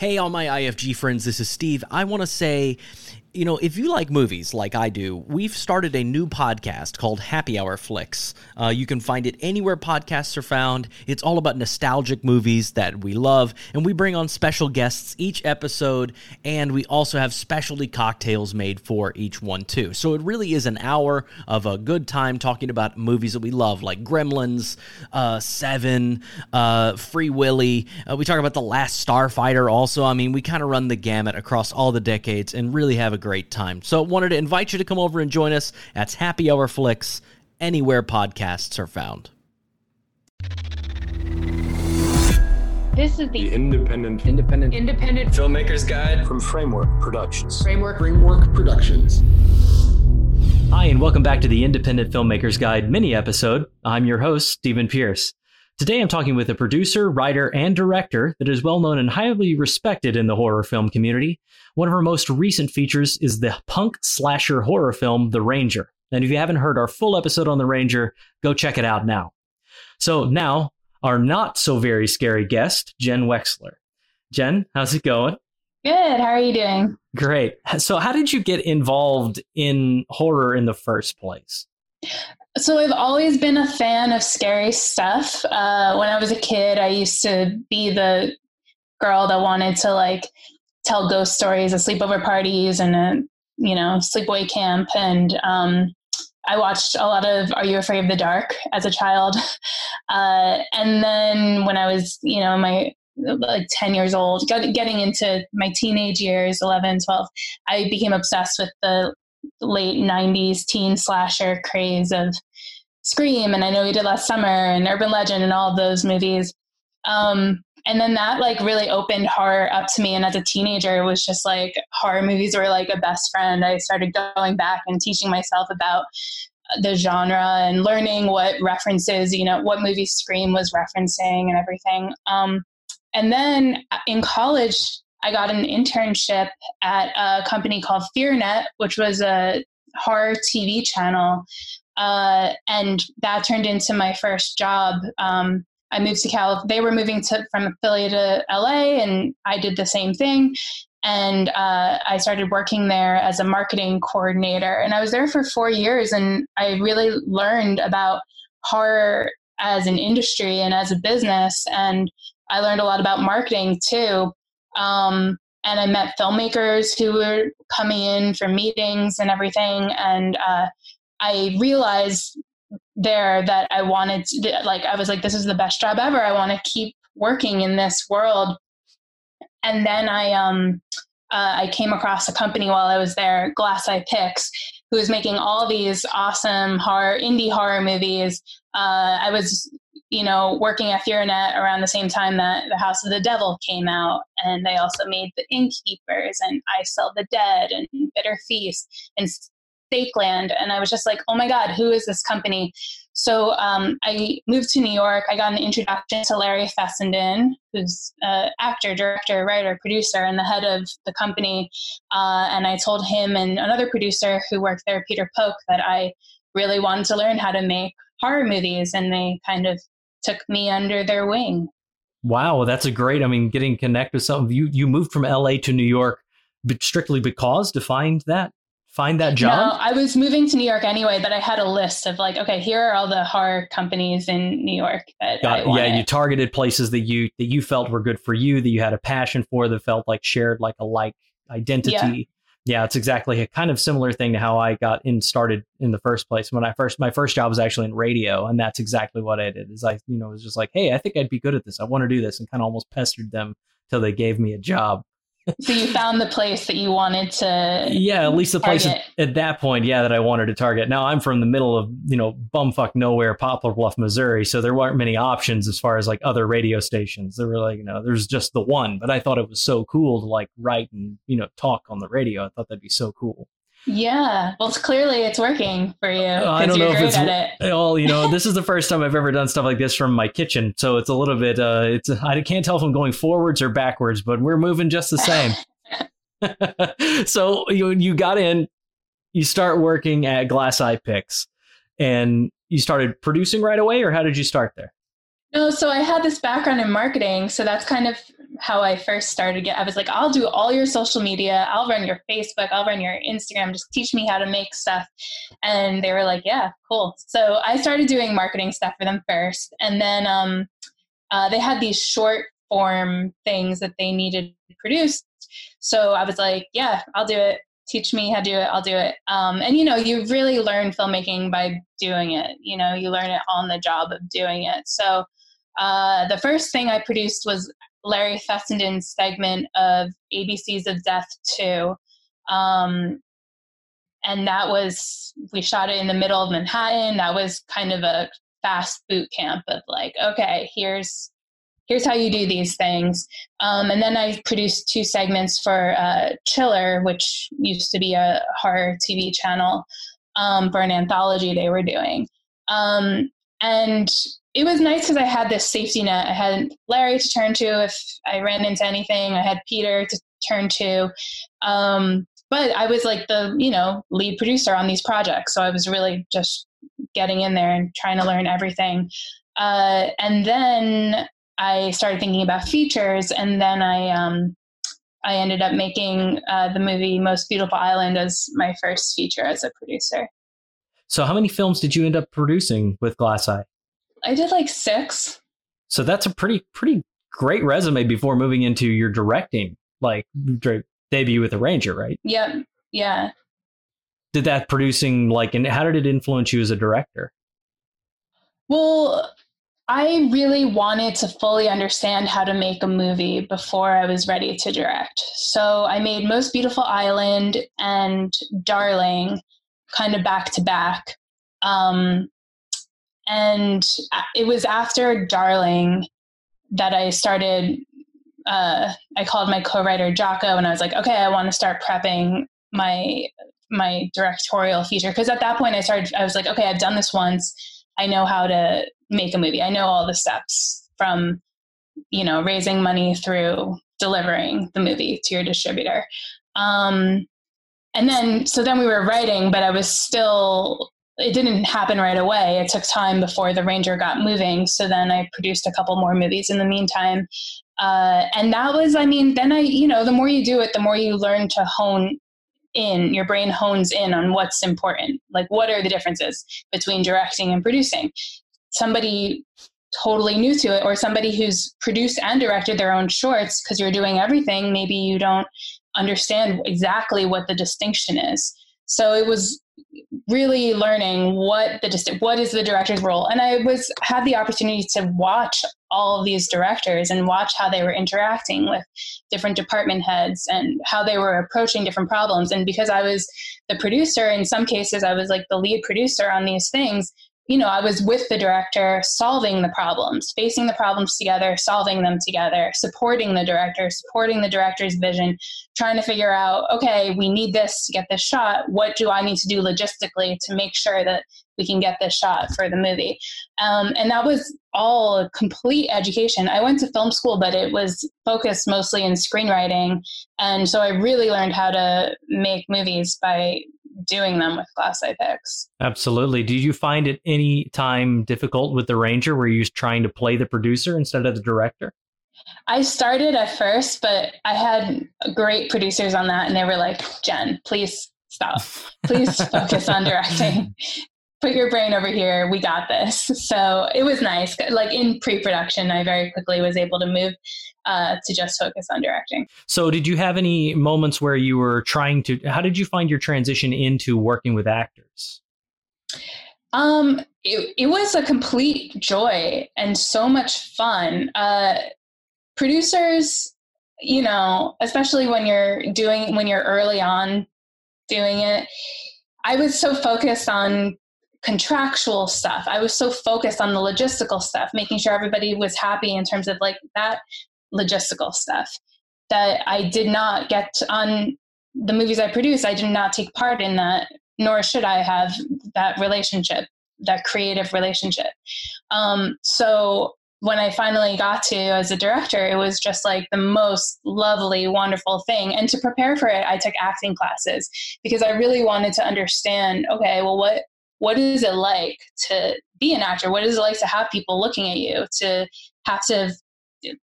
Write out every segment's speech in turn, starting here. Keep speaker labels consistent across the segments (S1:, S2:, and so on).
S1: Hey, all my IFG friends, this is Steve. I want to say you know, if you like movies like I do, we've started a new podcast called Happy Hour Flicks. Uh, you can find it anywhere podcasts are found. It's all about nostalgic movies that we love, and we bring on special guests each episode, and we also have specialty cocktails made for each one, too. So it really is an hour of a good time talking about movies that we love, like Gremlins, uh, Seven, uh, Free Willy. Uh, we talk about The Last Starfighter also. I mean, we kind of run the gamut across all the decades and really have a great time. So, wanted to invite you to come over and join us. That's Happy Hour Flicks, anywhere podcasts are found.
S2: This is the,
S3: the independent
S4: independent
S2: independent
S4: filmmakers guide
S3: from Framework Productions.
S2: Framework
S5: Framework Productions.
S1: Hi, and welcome back to the Independent Filmmakers Guide mini episode. I'm your host, Stephen Pierce. Today I'm talking with a producer, writer, and director that is well known and highly respected in the horror film community. One of her most recent features is the punk slasher horror film, The Ranger. And if you haven't heard our full episode on The Ranger, go check it out now. So now, our not so very scary guest, Jen Wexler. Jen, how's it going?
S2: Good. How are you doing?
S1: Great. So, how did you get involved in horror in the first place?
S2: So I've always been a fan of scary stuff. Uh, when I was a kid, I used to be the girl that wanted to like tell ghost stories at sleepover parties and a you know sleepaway camp. And um, I watched a lot of Are You Afraid of the Dark as a child. Uh, and then when I was you know my like 10 years old getting into my teenage years 11 12 i became obsessed with the late 90s teen slasher craze of Scream and I Know You Did Last Summer and Urban Legend and all of those movies. Um, and then that like really opened horror up to me. And as a teenager, it was just like horror movies were like a best friend. I started going back and teaching myself about the genre and learning what references, you know, what movie Scream was referencing and everything. Um, and then in college, I got an internship at a company called FearNet, which was a horror TV channel. Uh, and that turned into my first job. Um, I moved to Cal. They were moving to from Philly to LA, and I did the same thing. And uh, I started working there as a marketing coordinator. And I was there for four years, and I really learned about horror as an industry and as a business. And I learned a lot about marketing too. Um, and I met filmmakers who were coming in for meetings and everything. And uh, I realized there that I wanted to, like, I was like, this is the best job ever. I want to keep working in this world. And then I, um, uh, I came across a company while I was there, Glass Eye Pix, who was making all these awesome horror, indie horror movies. Uh, I was you know, working at FearNet around the same time that The House of the Devil came out. And they also made The Innkeepers and I Sell the Dead and Bitter Feast and Stakeland. And I was just like, oh my God, who is this company? So um, I moved to New York. I got an introduction to Larry Fessenden, who's an actor, director, writer, producer, and the head of the company. Uh, and I told him and another producer who worked there, Peter Phok, that I really wanted to learn how to make horror movies. And they kind of took me under their wing.
S1: Wow, that's a great. I mean, getting connect with some. You you moved from L.A. to New York, but strictly because to find that find that job.
S2: No, I was moving to New York anyway, but I had a list of like, okay, here are all the horror companies in New York that
S1: Got, yeah, you targeted places that you that you felt were good for you, that you had a passion for, that felt like shared like a like identity. Yeah yeah, it's exactly a kind of similar thing to how I got in started in the first place. When I first my first job was actually in radio, and that's exactly what I did. Is I you know was just like, hey, I think I'd be good at this. I want to do this, and kind of almost pestered them till they gave me a job.
S2: So you found the place that you wanted to
S1: yeah at least the place at, at, that point yeah that i wanted to target. Now i'm from the middle of you know bumfuck nowhere poplar bluff missouri so there weren't many options as far as like other radio stations. There were like you know there's just the one but i thought it was so cool to like write and you know talk on the radio. I thought that'd be so cool
S2: yeah, well, it's clearly it's working for you. Uh, I don't know if
S1: it's
S2: it.
S1: well, you know, this is the first time I've ever done stuff like this from my kitchen, so it's a little bit. Uh, it's I can't tell if I'm going forwards or backwards, but we're moving just the same. so you you got in, you start working at Glass Eye Pix and you started producing right away, or how did you start there?
S2: No, so I had this background in marketing, so that's kind of how I first started. I was like, I'll do all your social media. I'll run your Facebook. I'll run your Instagram. Just teach me how to make stuff. And they were like, yeah, cool. So I started doing marketing stuff for them first. And then um, uh, they had these short form things that they needed produced. So I was like, yeah, I'll do it. Teach me how to do it. I'll do it. Um, and you know, you really learn filmmaking by doing it. You know, you learn it on the job of doing it. So uh, the first thing I produced was Larry Fessenden's segment of ABCs of Death 2. Um, and that was, we shot it in the middle of Manhattan. That was kind of a fast boot camp of like, okay, here's here's how you do these things. Um, and then I produced two segments for uh, Chiller, which used to be a horror TV channel um, for an anthology they were doing. Um, and it was nice because I had this safety net. I had Larry to turn to if I ran into anything. I had Peter to turn to. Um, but I was like the, you know, lead producer on these projects. So I was really just getting in there and trying to learn everything. Uh, and then I started thinking about features, and then I um, I ended up making uh, the movie Most Beautiful Island as my first feature as a producer.
S1: So, how many films did you end up producing with Glass Eye?
S2: I did like six.
S1: So that's a pretty pretty great resume before moving into your directing, like debut with the Ranger, right?
S2: Yep. Yeah.
S1: Did that producing like, and how did it influence you as a director?
S2: Well, I really wanted to fully understand how to make a movie before I was ready to direct. So I made Most Beautiful Island and Darling kind of back to back. Um, and it was after Darling that I started. Uh, I called my co-writer Giaco, and I was like, "Okay, I want to start prepping my my directorial feature." Because at that point, I started. I was like, "Okay, I've done this once. I know how to make a movie. I know all the steps from, you know, raising money through delivering the movie to your distributor." Um, and then, so then we were writing, but I was still it didn't happen right away. It took time before the Ranger got moving. So then I produced a couple more movies in the meantime. Uh, and that was, I mean, then I, you know, the more you do it, the more you learn to hone in, your brain hones in on what's important. Like, what are the differences between directing and producing? Somebody totally new to it, or somebody who's produced and directed their own shorts because you're doing everything, maybe you don't understand exactly what the distinction is. So it was really learning what the what is the director's role. And i was had the opportunity to watch all of these directors and watch how they were interacting with different department heads and how they were approaching different problems. And because i was the producer in some cases i was like the lead producer on these things you know, I was with the director solving the problems, facing the problems together, solving them together, supporting the director, supporting the director's vision, trying to figure out, okay, we need this to get this shot. What do I need to do logistically to make sure that we can get this shot for the movie? Um, and that was all a complete education. I went to film school, but it was focused mostly in screenwriting. And so I really learned how to make movies by doing them with Glass Eye Pix.
S1: Absolutely. Did you find it any time difficult with the Ranger where you was trying to play the producer instead of the director?
S2: I started at first, but I had great producers on that, and they were like, Jen, please stop. Please focus on directing. Put your brain over here. We got this. So it was nice. Like in pre production, I very quickly was able to move uh, to just focus on directing.
S1: So, did you have any moments where you were trying to? How did you find your transition into working with actors?
S2: Um, it, it was a complete joy and so much fun. Uh, producers, you know, especially when you're doing when you're early on doing it, I was so focused on contractual stuff. I was so focused on the logistical stuff, making sure everybody was happy in terms of like that logistical stuff that I did not get on the movies I produce. I did not take part in that, nor should I have that relationship, that creative relationship. Um, so when I finally got to as a director, it was just like the most lovely, wonderful thing. And to prepare for it, I took acting classes because I really wanted to understand, okay, well, what what is it like to be an actor? What is it like to have people looking at you, to have to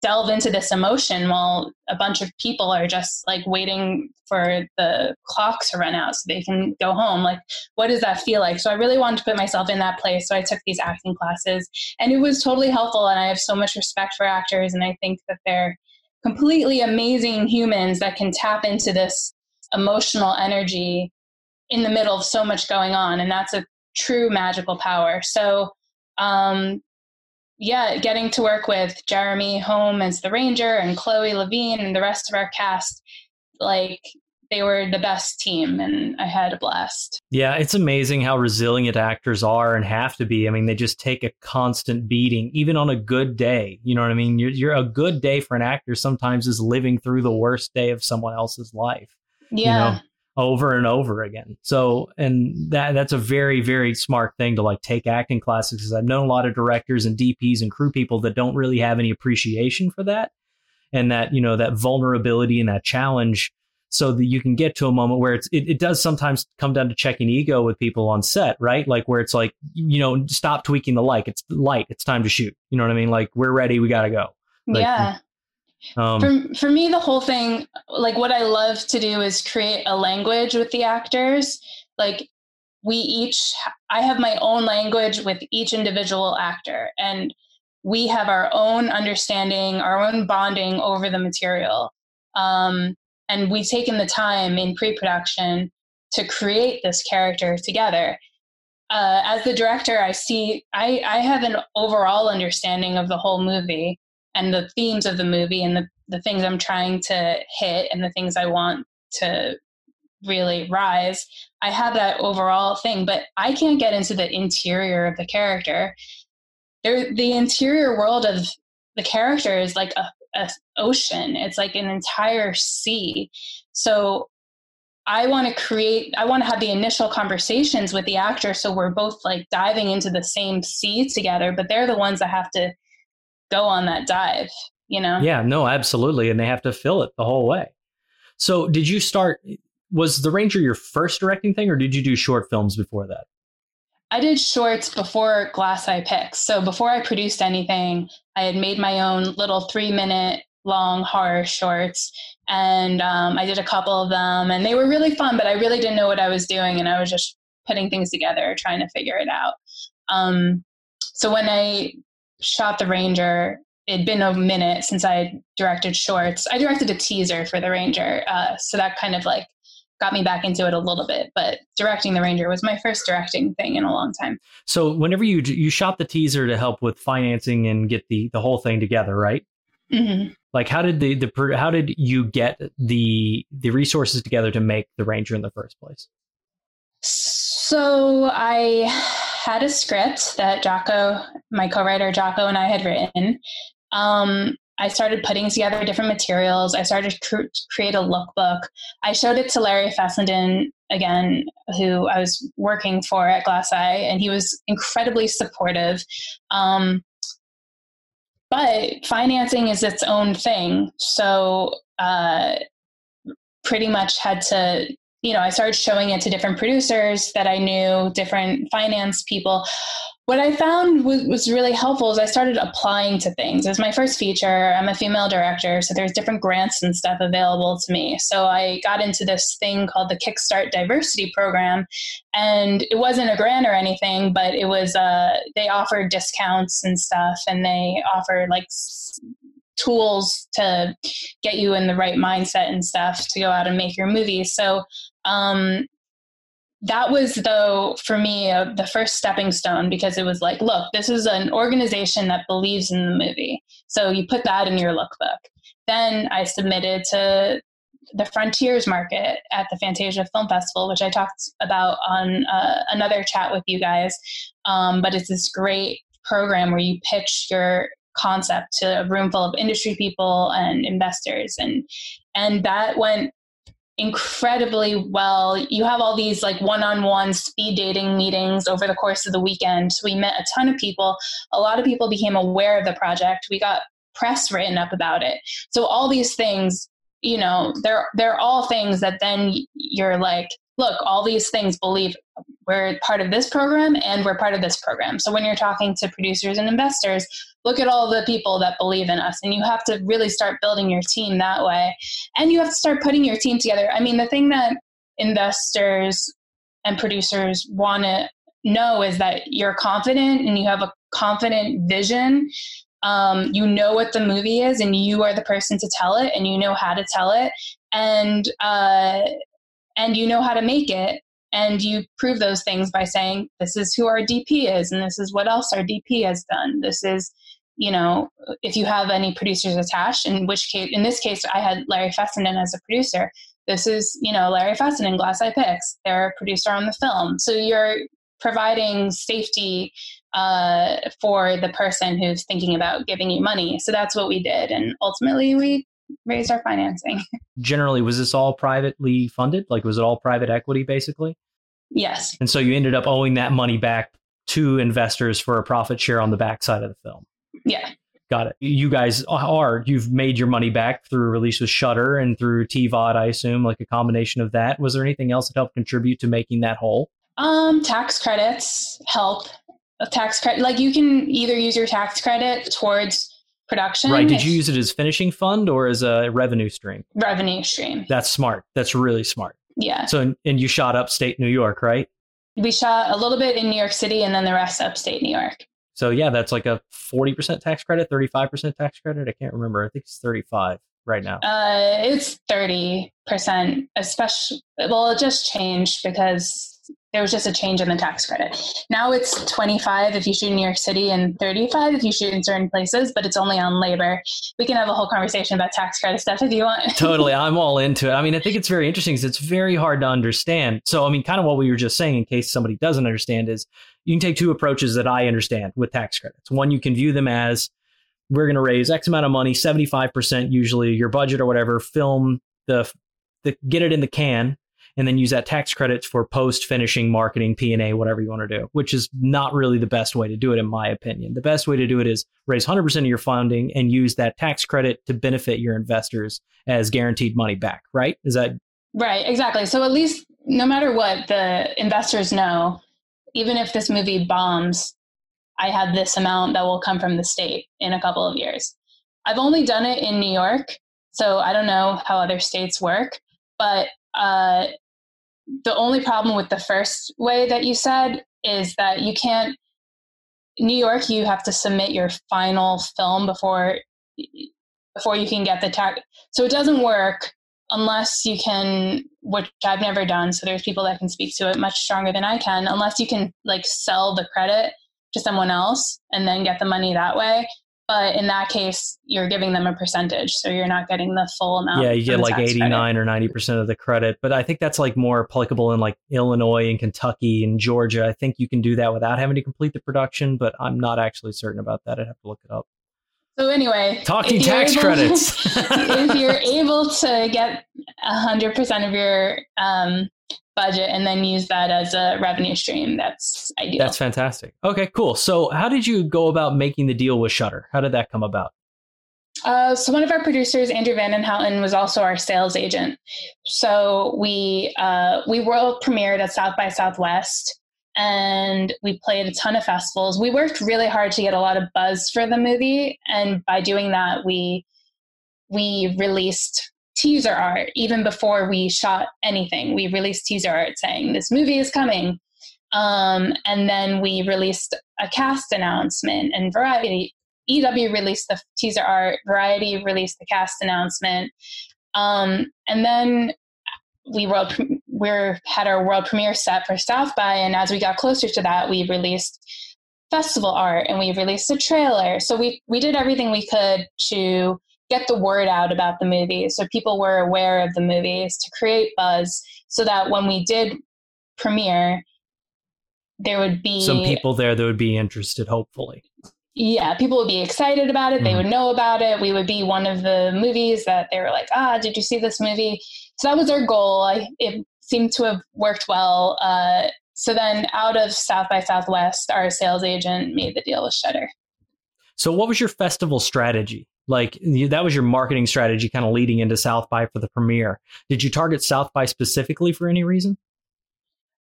S2: delve into this emotion while a bunch of people are just like waiting for the clock to run out so they can go home like what does that feel like so i really wanted to put myself in that place so i took these acting classes and it was totally helpful and i have so much respect for actors and i think that they're completely amazing humans that can tap into this emotional energy in the middle of so much going on and that's a true magical power so um, yeah, getting to work with Jeremy Holm as the Ranger and Chloe Levine and the rest of our cast, like they were the best team and I had a blast.
S1: Yeah, it's amazing how resilient actors are and have to be. I mean, they just take a constant beating, even on a good day. You know what I mean? You're, you're a good day for an actor sometimes is living through the worst day of someone else's life.
S2: Yeah.
S1: You know? Over and over again. So, and that that's a very very smart thing to like take acting classes because I've known a lot of directors and DPs and crew people that don't really have any appreciation for that and that, you know, that vulnerability and that challenge so that you can get to a moment where it's it, it does sometimes come down to checking ego with people on set, right? Like where it's like, you know, stop tweaking the light. It's light. It's time to shoot. You know what I mean? Like we're ready, we gotta go. Like,
S2: yeah. Um, for, for me, the whole thing, like what I love to do is create a language with the actors. Like we each, I have my own language with each individual actor, and we have our own understanding, our own bonding over the material. Um, and we've taken the time in pre production to create this character together. Uh, as the director, I see, I, I have an overall understanding of the whole movie and the themes of the movie and the, the things I'm trying to hit and the things I want to really rise. I have that overall thing, but I can't get into the interior of the character. There, the interior world of the character is like a, a ocean. It's like an entire sea. So I want to create, I want to have the initial conversations with the actor so we're both like diving into the same sea together, but they're the ones that have to go on that dive, you know?
S1: Yeah, no, absolutely. And they have to fill it the whole way. So did you start, was The Ranger your first directing thing or did you do short films before that?
S2: I did shorts before Glass Eye Pix. So before I produced anything, I had made my own little three minute long horror shorts. And um, I did a couple of them and they were really fun, but I really didn't know what I was doing. And I was just putting things together, trying to figure it out. Um, so when I shot The Ranger, it'd been a minute since I directed shorts. I directed a teaser for The Ranger, uh, so that kind of like got me back into it a little bit. But directing The Ranger was my first directing thing in a long time.
S1: So whenever you you shot the teaser to help with financing and get the the whole thing together, right?
S2: Mm-hmm.
S1: Like how did the the how did you get the the resources together to make The Ranger in the first place?
S2: So I had a script that Giaco, my co-writer Giaco, and I had written. Um, I started putting together different materials. I started to cr- create a lookbook. I showed it to Larry Fessenden again, who I was working for at Glass Eye, and he was incredibly supportive. Um, but financing is its own thing, so uh, pretty much had to you know, I started showing it to different producers that I knew, different finance people. What I found was, was really helpful is I started applying to things. It was my first feature. I'm a female director, so there's different grants and stuff available to me. So I got into this thing called the Kickstart Diversity Program, and it wasn't a grant or anything, but it was uh, they offered discounts and stuff, and they offered like tools to get you in the right mindset and stuff to go out and make your movie. So um, that was though for me uh, the first stepping stone because it was like look this is an organization that believes in the movie. So you put that in your lookbook. Then i submitted to the frontiers market at the fantasia film festival which i talked about on uh, another chat with you guys. Um, but it's this great program where you pitch your concept to a room full of industry people and investors. And and that went incredibly well. You have all these like one-on-one speed dating meetings over the course of the weekend. We met a ton of people. A lot of people became aware of the project. We got press written up about it. So all these things you know they're they're all things that then you're like look all these things believe we're part of this program and we're part of this program. So when you're talking to producers and investors look at all the people that believe in us. And you have to really start building your team that way. And you have to start putting your team together. I mean the thing that investors and producers want to know is that you're confident and you have a confident vision. Um, you know what the movie is and you are the person to tell it and you know how to tell it. And uh, and you know how to make it. And you prove those things by saying this is who our dp is and this is what else our dp has done. This is you know if you have any producers attached in which case in this case i had larry fessenden as a producer this is you know larry fessenden glass eye pix they're a producer on the film so you're providing safety uh, for the person who's thinking about giving you money so that's what we did and ultimately we raised our financing
S1: Generally, was this all privately funded? Like, was it all private equity, basically?
S2: yes
S1: And so you ended up owing that money back to investors for a profit share on the backside of the film.
S2: Yeah
S1: Got it. You guys are you've made your money back through release with Shudder and through TVOD, I assume, like a combination of that. Was there anything else that helped contribute to making that whole?
S2: Um, tax credits help. A tax credit, like you can either use your tax credit towards production.
S1: Right. Did you use it as finishing fund or as a revenue stream?
S2: revenue stream?
S1: That's smart. That's really smart.
S2: Yeah,
S1: So and you shot upstate New York, right?
S2: we shot a little bit in New York City and then the rest upstate New York.
S1: So yeah, that's like a 40% tax credit, 35% tax credit. I can't remember. I think it's 35 right now.
S2: Uh, it's thirty percent, especially. Well, it just changed because there was just a change in the tax credit. Now it's twenty five if you shoot in New York City and thirty five if you shoot in certain places, but it's only on labor. We can have a whole conversation about tax credit stuff if you want.
S1: totally. I'm all into it. I mean, I think it's very interesting because it's very hard to understand. So, I mean, kind of what we were just saying, in case somebody doesn't understand, is you can take two approaches that I understand with tax credits. One, you can view them as we're going to raise X amount of money, 75% usually your budget or whatever, film the, the get it in the can, and then use that tax credits for post finishing marketing, P&A, whatever you want to do, which is not really the best way to do it, in my opinion. The best way to do it is raise 100% of your funding and use that tax credit to benefit your investors as guaranteed money back, right? Is that
S2: Right, exactly. So at least no matter what, the investors know, even if this movie bombs, I have this amount that will come from the state in a couple of years. I've only done it in New York, so I don't know how other states work, but uh, the only problem with the first way that you said is that you can't New York you have to submit your final film before before you can get the tax so it doesn't work unless you can which i've never done so there's people that can speak to it much stronger than i can unless you can like sell the credit to someone else and then get the money that way but in that case you're giving them a percentage so you're not getting the full amount
S1: yeah, you get like
S2: tax credit.
S1: 89 or 90% of the credit, but I think that's like more applicable in like Illinois and Kentucky and Georgia. I think you can do that without having to complete the production, but I'm not actually certain about that. I'd have to look it up.
S2: so anyway
S1: Talking tax
S2: able-
S1: credits.
S2: if you're able to get 100% of your um, budget and then use that as a revenue stream that's ideal
S1: That's fantastic. Okay, cool. So, how did you go about making the deal with Shudder? How did that come about?
S2: Uh, so one of our producers, Andrew Vandenhouten, was also our sales agent. So we uh, we world premiered at South by Southwest, and we played a ton of festivals. We worked really hard to get a lot of buzz for the movie, and by doing that, we we released teaser art even before we shot anything. We released teaser art saying this movie is coming. Um, and then we released a cast announcement and variety EW released the teaser art, Variety released the cast announcement, um, and then we world we're had our world premiere set for South by, and as we got closer to that, we released festival art and we released a trailer. So we we did everything we could to get the word out about the movie, so people were aware of the movies, to create buzz, so that when we did premiere, there would be
S1: Some people there that would be interested, hopefully.
S2: yeah, people would be excited about it. They
S1: Mhm.
S2: would know about it. We would be one of the movies that they were like, ah, did you see this movie? So that was our goal. I, it seemed to have worked well. Uh, so then out of South by Southwest, our sales agent made the deal with Shudder.
S1: So, what was your festival strategy? Like that was your marketing strategy, kind of leading into South by for the premiere. Did you target South by specifically for any reason?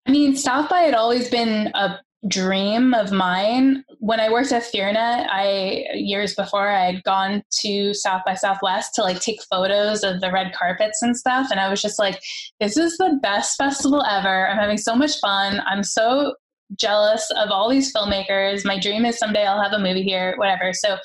S2: I mean, South by had always been a dream of mine. When I worked at FearNet, I years before I had gone to South by Southwest to like take photos of the red carpets and stuff, and I was just like, "This is the best festival ever! I'm having so much fun. I'm so jealous of all these filmmakers. My dream is someday I'll have a movie here, whatever." So,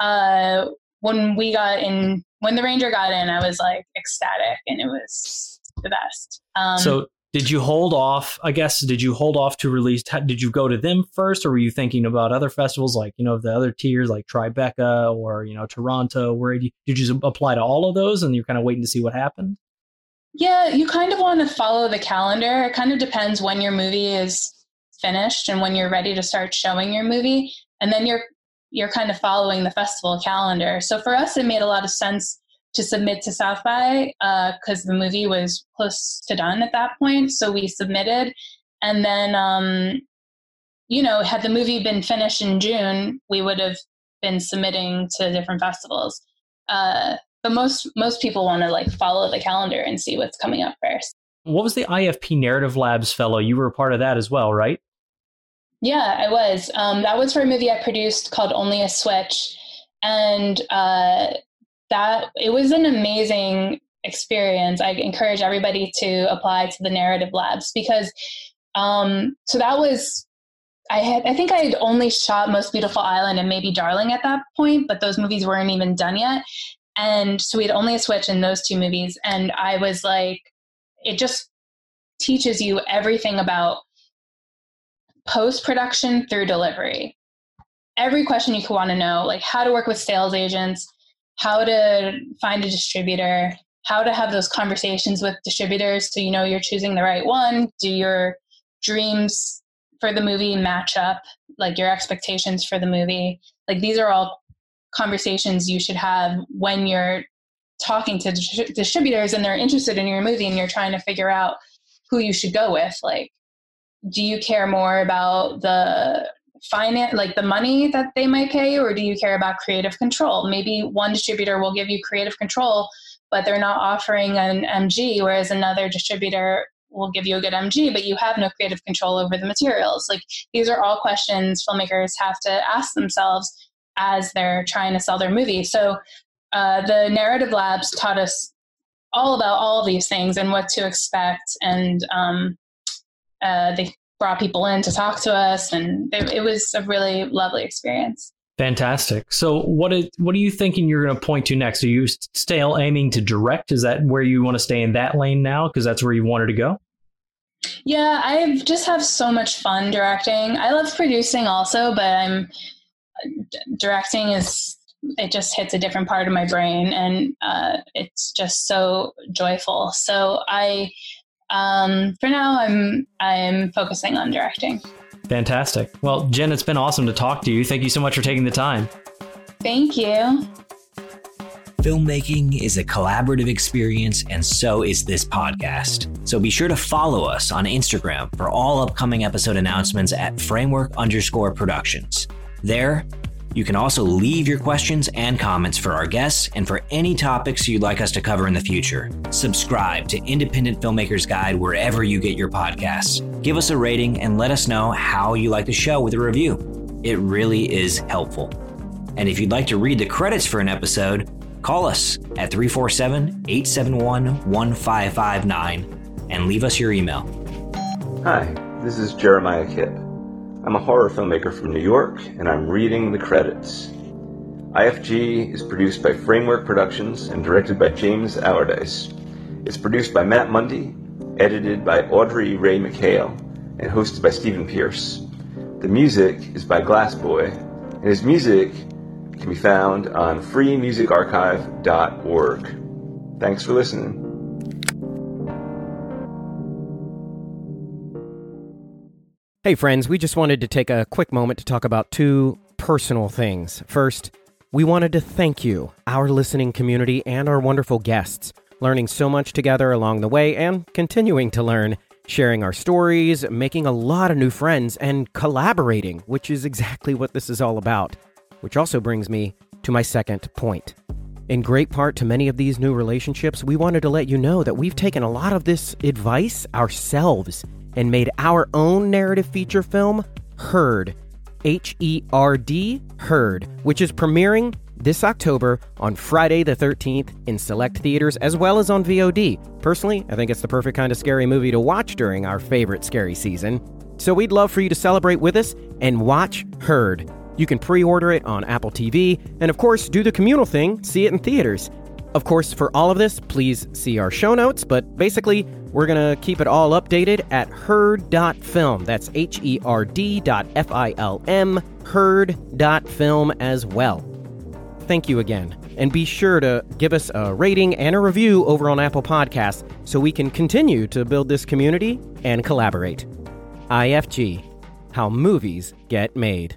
S2: uh, when we got in, when the Ranger got in, I was like ecstatic, and it was the best.
S1: Um, so did you hold off i guess did you hold off to release did you go to them first or were you thinking about other festivals like you know the other tiers like tribeca or you know toronto where did you, did you apply to all of those and you're kind of waiting to see what happened?
S2: Yeah you kind of want to follow the calendar. It kind of depends when your movie is finished and when you're ready to start showing your movie. And then you're you're kind of following the festival calendar so for us it made a lot of sense to submit to South by because uh, the movie was close to done at that point. So we submitted. And then, um, you know, had the movie been finished in June, we would have been submitting to different festivals. Uh, but most most people want to like follow the calendar and see what's coming up first.
S1: What was the IFP Narrative Labs fellow? You were a part of that as well, right?
S2: Yeah, I was. Um, that was for a movie I produced called Only a Switch, and uh, that it was an amazing experience. I encourage everybody to apply to the narrative labs because um, so that was I had I think I had only shot Most Beautiful Island and maybe Darling at that point, but those movies weren't even done yet. And so we had only a switch in those two movies. And I was like, it just teaches you everything about post production through delivery. Every question you could want to know, like how to work with sales agents, how to find a distributor, how to have those conversations with distributors so you know you're choosing the right one. Do your dreams for the movie match up, like your expectations for the movie? Like these are all conversations you should have when you're talking to distributors and they're interested in your movie and you're trying to figure out who you should go with. Like, do you care more about the finance like the money that they might pay or do you care about creative control? Maybe one distributor will give you creative control but they're not offering an mg whereas another distributor will give you a good mg but you have no creative control over the materials. Like these are all questions filmmakers have to ask themselves as they're trying to sell their movie. So uh, the narrative labs taught us all about all these things and what to expect and um, uh, they brought people in to talk to us, and it, it was a really lovely experience.
S1: Fantastic. So, what is what are you thinking you're going to point to next? Are you still aiming to direct? Is that where you want to stay in that lane now? Because that's where you wanted to go.
S2: Yeah, I just have so much fun directing. I love producing also, but I'm directing is it just hits a different part of my brain, and uh, it's just so joyful. So I um, for now, I'm I'm focusing on directing.
S1: Fantastic. Well, Jen, it's been awesome to talk to you. Thank you so much for taking the time.
S2: Thank you.
S6: Filmmaking is a collaborative experience, and so is this podcast. So be sure to follow us on Instagram for all upcoming episode announcements at framework underscore productions. There, you can also leave your questions and comments for our guests and for any topics you'd like us to cover in the future. Subscribe to Independent Filmmakers Guide wherever you get your podcasts. Give us a rating and let us know how you like the show with a review. It really is helpful. And if you'd like to read the credits for an episode, call us at 347 871 1559 and leave us your email.
S7: Hi, this is Jeremiah Kipp. I'm a horror filmmaker from New York, and I'm reading the credits. IFG is produced by Framework Productions and directed by James Allardyce. It's produced by Matt Mundy, edited by Audrey Ray McHale, and hosted by Stephen Pierce. The music is by Glassboy, and his music can be found on freemusicarchive.org. Thanks for listening.
S8: Hey, friends, we just wanted to take a quick moment to talk about two personal things. First, we wanted to thank you, our listening community, and our wonderful guests, learning so much together along the way and continuing to learn, sharing our stories, making a lot of new friends, and collaborating, which is exactly what this is all about. Which also brings me to my second point. In great part to many of these new relationships, we wanted to let you know that we've taken a lot of this advice ourselves and made our own narrative feature film Herd, H E R D, Herd, which is premiering this October on Friday the 13th in select theaters as well as on VOD. Personally, I think it's the perfect kind of scary movie to watch during our favorite scary season. So we'd love for you to celebrate with us and watch Herd. You can pre order it on Apple TV, and of course, do the communal thing, see it in theaters. Of course, for all of this, please see our show notes, but basically, we're going to keep it all updated at herd.film. That's H E R D dot F I L M, herd.film as well. Thank you again. And be sure to give us a rating and a review over on Apple Podcasts so we can continue to build this community and collaborate. IFG How Movies Get Made.